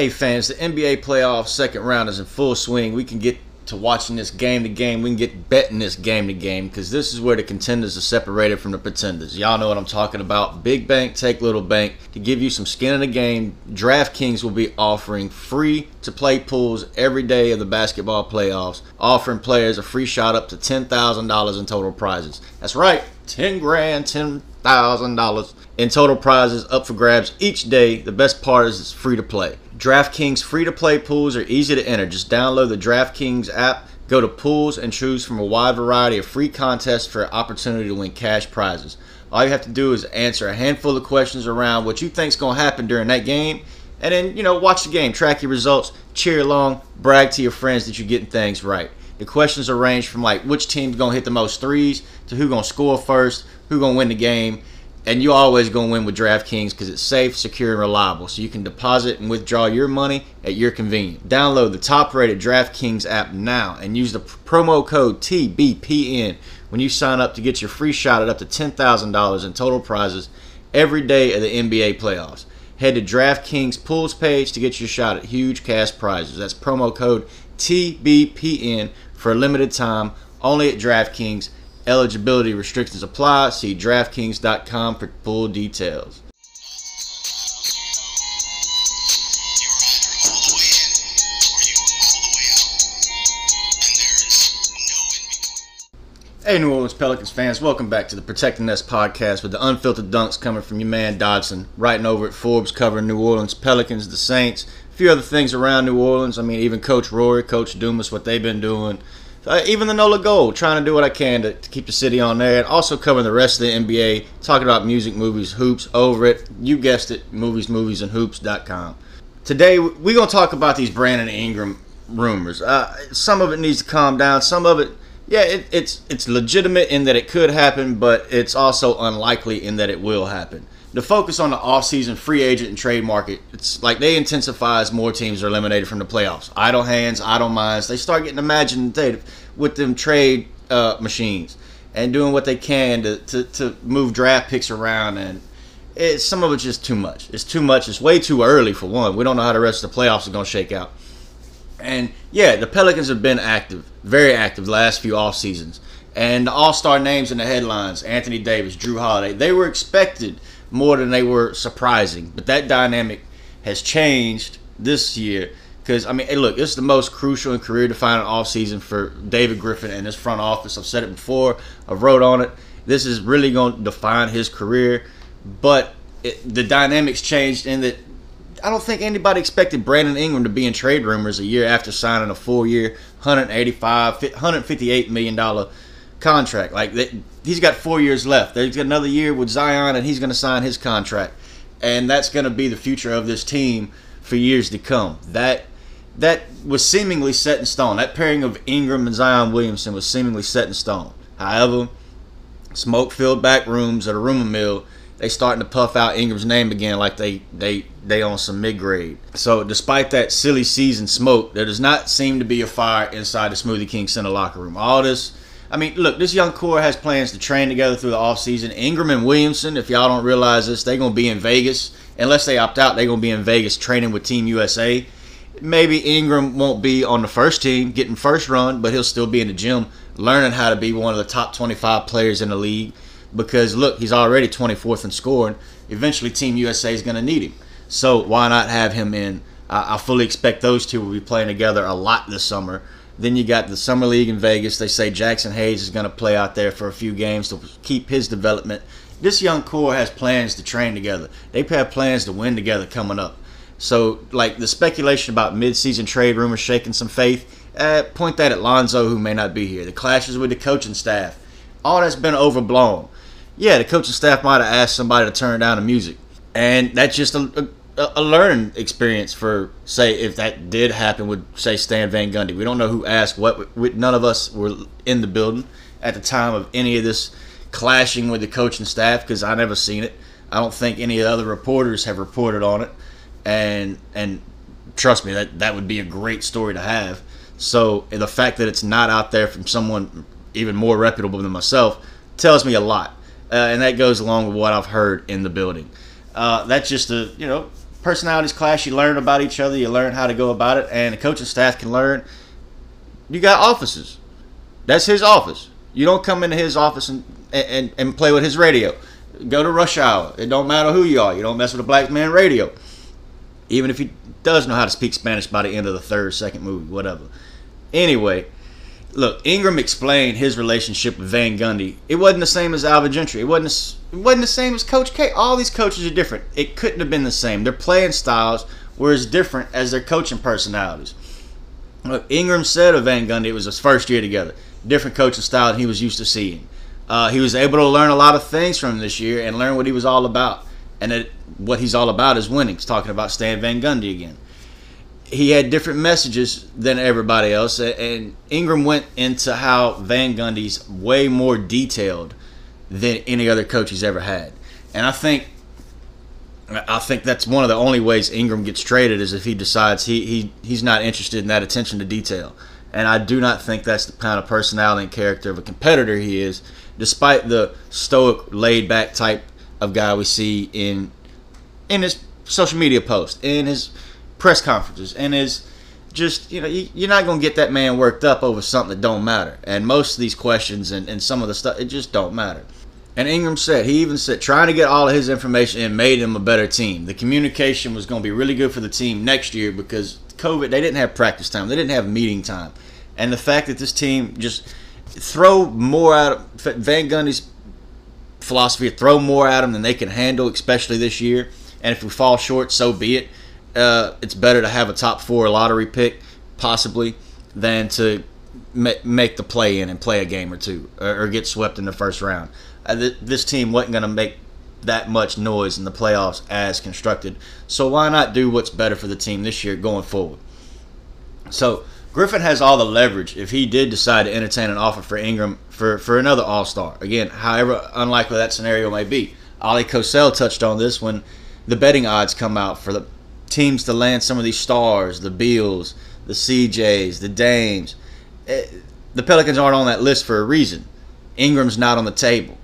Hey fans, the NBA playoff second round is in full swing. We can get to watching this game to game. We can get betting this game to game because this is where the contenders are separated from the pretenders. Y'all know what I'm talking about. Big bank, take little bank. To give you some skin in the game, DraftKings will be offering free to play pools every day of the basketball playoffs, offering players a free shot up to $10,000 in total prizes. That's right, 10 grand, 10 Thousand dollars in total prizes up for grabs each day. The best part is it's free to play. DraftKings free to play pools are easy to enter. Just download the DraftKings app, go to pools, and choose from a wide variety of free contests for an opportunity to win cash prizes. All you have to do is answer a handful of questions around what you think's going to happen during that game and then you know watch the game track your results cheer along brag to your friends that you're getting things right the questions are range from like which team's gonna hit the most threes to who gonna score first, who gonna win the game, and you always gonna win with DraftKings because it's safe, secure, and reliable. So you can deposit and withdraw your money at your convenience. Download the top-rated DraftKings app now and use the promo code TBPN when you sign up to get your free shot at up to ten thousand dollars in total prizes every day of the NBA playoffs. Head to DraftKings Pools page to get your shot at huge cash prizes. That's promo code TBPN for a limited time only at DraftKings. Eligibility restrictions apply. See DraftKings.com for full details. Hey, New Orleans Pelicans fans, welcome back to the Protecting Nest podcast with the unfiltered dunks coming from your man Dodson, writing over at Forbes covering New Orleans Pelicans, the Saints, a few other things around New Orleans. I mean, even Coach Rory, Coach Dumas, what they've been doing. Uh, even the Nola Gold, trying to do what I can to, to keep the city on there, and also covering the rest of the NBA, talking about music, movies, hoops, over it. You guessed it, movies, movies, and hoops.com. Today, we're going to talk about these Brandon Ingram rumors. Uh, some of it needs to calm down. Some of it, yeah, it, it's it's legitimate in that it could happen, but it's also unlikely in that it will happen. The focus on the offseason free agent and trade market, it's like they intensify as more teams are eliminated from the playoffs. Idle hands, idle minds. They start getting imaginative with them trade uh, machines and doing what they can to, to, to move draft picks around and it's some of it's just too much. It's too much. It's way too early for one. We don't know how the rest of the playoffs are going to shake out. And yeah, the Pelicans have been active, very active the last few off seasons. And the all-star names in the headlines, Anthony Davis, Jrue Holiday, they were expected more than they were surprising. But that dynamic has changed this year because I mean, hey, look, it's the most crucial and career-defining offseason for David Griffin and his front office. I've said it before. I wrote on it. This is really going to define his career, but it, the dynamics changed in that I don't think anybody expected Brandon Ingram to be in trade rumors a year after signing a four-year, 185, 158 million dollar contract. Like he's got four years left. There's another year with Zion, and he's going to sign his contract, and that's going to be the future of this team for years to come. That that was seemingly set in stone. That pairing of Ingram and Zion Williamson was seemingly set in stone. However, smoke-filled back rooms at a rumor mill, they starting to puff out Ingram's name again, like they they they on some mid-grade. So, despite that silly season smoke, there does not seem to be a fire inside the Smoothie King Center locker room. All this I mean, look, this young core has plans to train together through the offseason. Ingram and Williamson, if y'all don't realize this, they're going to be in Vegas. Unless they opt out, they're going to be in Vegas training with Team USA. Maybe Ingram won't be on the first team getting first run, but he'll still be in the gym learning how to be one of the top 25 players in the league. Because, look, he's already 24th in scoring. Eventually, Team USA is going to need him. So, why not have him in? I fully expect those two will be playing together a lot this summer. Then you got the summer league in Vegas. They say Jaxson Hayes is going to play out there for a few games to keep his development. This young core has plans to train together. They have plans to win together coming up. So, like the speculation about midseason trade rumors shaking some faith, uh, point that at Lonzo, who may not be here. The clashes with the coaching staff, all that's been overblown. Yeah, the coaching staff might have asked somebody to turn down the music, and that's just a, a a learning experience for say if that did happen with say Stan Van Gundy. We don't know who asked what. We, none of us were in the building at the time of any of this clashing with the coaching staff because I never seen it. I don't think any of the other reporters have reported on it, and and trust me that that would be a great story to have. So the fact that it's not out there from someone even more reputable than myself tells me a lot, uh, and that goes along with what I've heard in the building. Uh, that's just a you know personalities clash. You learn about each other. You learn how to go about it, and the coaching staff can learn. You got offices. That's his office. You don't come into his office and and, and play with his radio. Go to rush hour. It don't matter who you are. You don't mess with a black man radio. Even if he does know how to speak Spanish by the end of the third, second movie, whatever. Anyway, look, Ingram explained his relationship with Van Gundy. It wasn't the same as Alvin Gentry. It wasn't. It wasn't the same as Coach K. All these coaches are different. It couldn't have been the same. Their playing styles were as different as their coaching personalities. Look, Ingram said of Van Gundy, it was his first year together. Different coaching style than he was used to seeing. Uh, he was able to learn a lot of things from this year and learn what he was all about. And that what he's all about is winning. He's talking about Stan Van Gundy again he had different messages than everybody else, and Ingram went into how Van Gundy's way more detailed than any other coach he's ever had, and I think. I think that's one of the only ways Ingram gets traded is if he decides he, he he's not interested in that attention to detail. And I do not think that's the kind of personality and character of a competitor he is, despite the stoic, laid back type of guy we see in in his social media posts, in his press conferences and is just you know you, are not going to get that man worked up over something that don't matter. And most of these questions and, and some of the stuff it just don't matter. And ingram said he even said trying to get all of his information and made him a better team. The communication was going to be really good for the team next year because covid they didn't have practice time. They didn't have meeting time. And the fact that this team just throw more out van gundy's philosophy throw more at them than they can handle especially this year. And if we fall short so be it uh, it's better to have a top four lottery pick, possibly, than to ma- make the play in and play a game or two or, or get swept in the first round. Uh, th- this team wasn't going to make that much noise in the playoffs as constructed. So why not do what's better for the team this year going forward? So Griffin has all the leverage if he did decide to entertain an offer for Ingram for, for another All Star. Again, however unlikely that scenario may be. Ali Kosel touched on this when the betting odds come out for the teams to land some of these stars, the Beals, the CJs, the Dames. Eh, the Pelicans aren't on that list for a reason. Ingram's not on the table.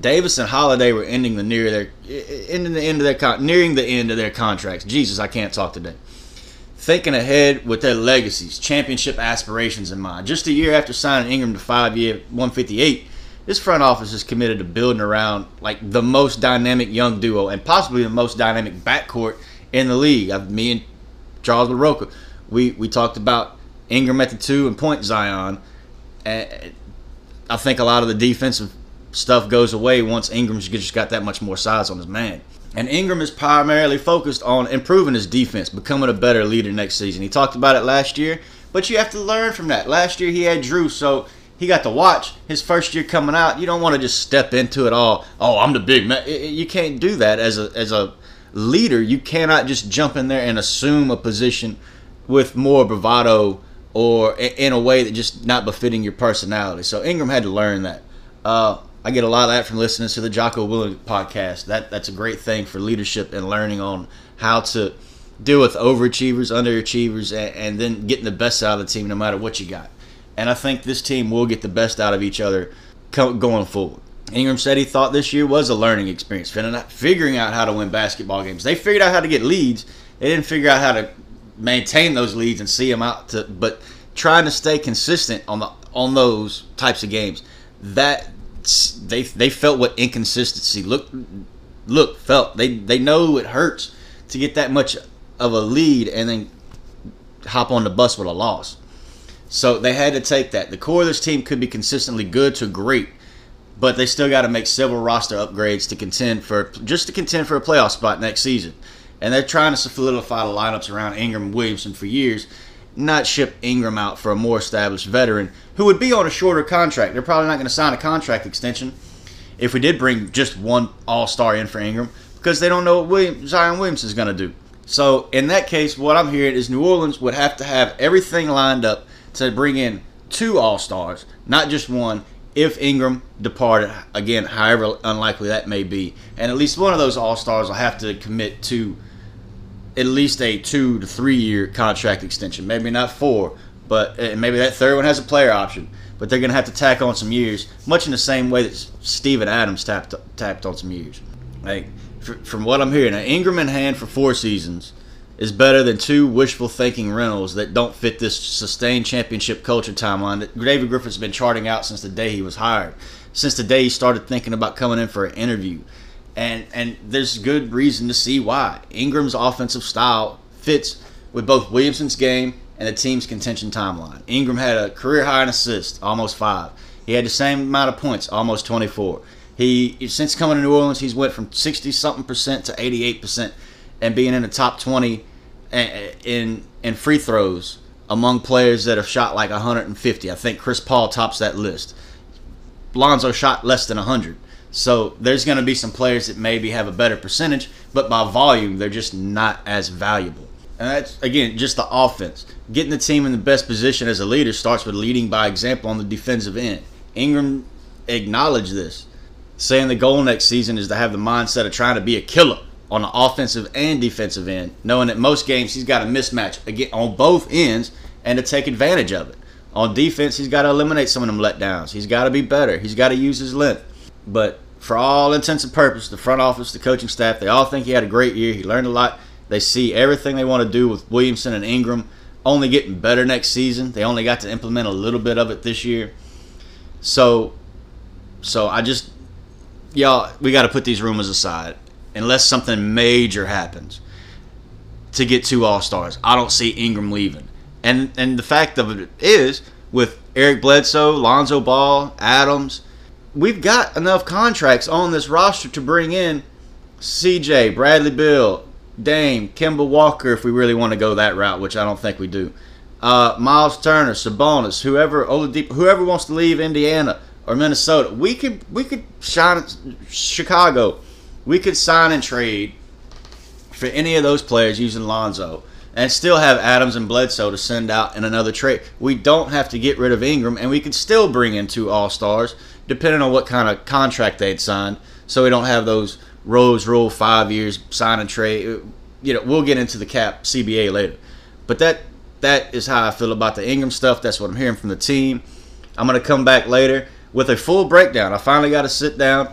Davis and Holiday were ending the near their ending the end of their nearing the end of their contracts. Jesus, I can't talk today. Thinking ahead with their legacies, championship aspirations in mind. Just a year after signing Ingram to five-year, 158, this front office is committed to building around like the most dynamic young duo and possibly the most dynamic backcourt in the league. I've, me and Charles LaRocca, we we talked about Ingram at the two and point Zion. And I think a lot of the defensive stuff goes away once Ingram's just got that much more size on his man. And Ingram is primarily focused on improving his defense, becoming a better leader next season. He talked about it last year, but you have to learn from that. Last year he had Jrue, so he got to watch his first year coming out. You don't want to just step into it all. Oh, I'm the big man. You can't do that as a as a leader. You cannot just jump in there and assume a position with more bravado or in a way that just not befitting your personality. So Ingram had to learn that. Uh, I get a lot of that from listening to the Jocko Willink podcast. That that's a great thing for leadership and learning on how to deal with overachievers, underachievers, and, and then getting the best out of the team no matter what you got and I think this team will get the best out of each other going forward. Ingram said he thought this year was a learning experience, figuring out how to win basketball games. They figured out how to get leads. They didn't figure out how to maintain those leads and see them out to, but trying to stay consistent on the on those types of games. That they they felt what inconsistency look look felt. They they know it hurts to get that much of a lead and then hop on the bus with a loss. So they had to take that. The core of this team could be consistently good to great, but they still got to make several roster upgrades to contend for just to contend for a playoff spot next season. And they're trying to solidify the lineups around Ingram and Williamson for years, not ship Ingram out for a more established veteran who would be on a shorter contract. They're probably not going to sign a contract extension if we did bring just one All Star in for Ingram because they don't know what William, Zion Williamson is going to do. So in that case, what I'm hearing is New Orleans would have to have everything lined up to bring in two All Stars, not just one. If Ingram departed, again, however unlikely that may be, and at least one of those All Stars will have to commit to at least a two to three year contract extension. Maybe not four, but eh, maybe that third one has a player option. But they're going to have to tack on some years, much in the same way that Steven Adams tapped tapped on some years. Like from what I'm hearing, an Ingram in hand for four seasons is better than two wishful thinking rentals that don't fit this sustained championship culture timeline that David Griffin's been charting out since the day he was hired, since the day he started thinking about coming in for an interview. And and there's good reason to see why. Ingram's offensive style fits with both Williamson's game and the team's contention timeline. Ingram had a career high in assists, almost five. He had the same amount of points, almost 24. He since coming to New Orleans, he's went from 60 something percent to 88 percent and being in the top 20 in in free throws among players that have shot like 150. I think Chris Paul tops that list. Lonzo shot less than 100. So there's going to be some players that maybe have a better percentage, but by volume, they're just not as valuable. And that's, again, just the offense. Getting the team in the best position as a leader starts with leading by example on the defensive end. Ingram acknowledged this, saying the goal next season is to have the mindset of trying to be a killer on the offensive and defensive end, knowing that most games he's got a mismatch again on both ends and to take advantage of it. On defense, he's got to eliminate some of them letdowns. He's got to be better. He's got to use his length. But for all intents and purposes, the front office, the coaching staff, they all think he had a great year. He learned a lot. They see everything they want to do with Williamson and Ingram only getting better next season. They only got to implement a little bit of it this year. So so I just y'all we got to put these rumors aside unless something major happens to get two All Stars. I don't see Ingram leaving. And and the fact of it is, with Eric Bledsoe, Lonzo Ball, Adams, we've got enough contracts on this roster to bring in CJ, Bradley Beal, Dame, Kemba Walker, if we really want to go that route, which I don't think we do. Uh, Miles Turner, Sabonis, whoever Oladipo, whoever wants to leave Indiana or Minnesota, we could we could shine Chicago we could sign and trade for any of those players using Lonzo and still have Adams and Bledsoe to send out in another trade. We don't have to get rid of Ingram, and we could still bring in two All Stars, depending on what kind of contract they'd signed. So we don't have those Rose rule five years sign and trade. You know, we'll get into the cap CBA later, but that that is how I feel about the Ingram stuff. That's what I'm hearing from the team. I'm gonna come back later with a full breakdown. I finally got to sit down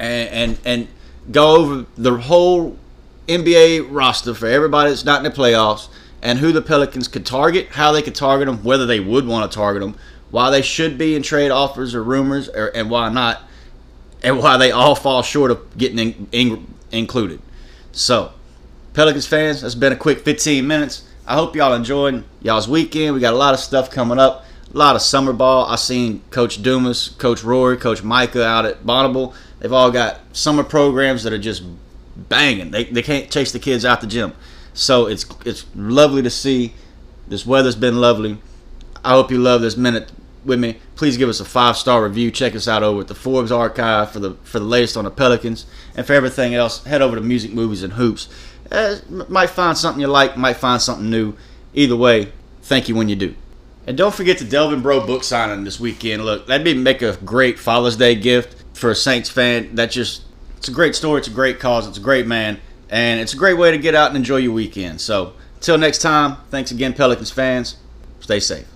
and and and go over the whole NBA roster for everybody that's not in the playoffs and who the Pelicans could target, how they could target them, whether they would want to target them, why they should be in trade offers or rumors, or, and why not, and why they all fall short of getting in, in, included. So, Pelicans fans, that's been a quick 15 minutes. I hope y'all enjoyed y'all's weekend. We got a lot of stuff coming up, a lot of summer ball. I seen Coach Dumas, Coach Rory, Coach Micah out at Bonneville. They've all got summer programs that are just banging. They, they can't chase the kids out the gym. So it's it's lovely to see. This weather's been lovely. I hope you love this minute with me. Please give us a five star review. Check us out over at the Forbes Archive for the for the latest on the Pelicans and for everything else. Head over to Music, Movies, and Hoops. Uh, might find something you like. Might find something new. Either way, thank you when you do. And don't forget to Delvin Breaux book signing this weekend. Look, that'd be make a great Father's Day gift for a Saints fan, that just it's a great story. It's a great cause. It's a great man, and it's a great way to get out and enjoy your weekend. So, till next time, thanks again, Pelicans fans. Stay safe.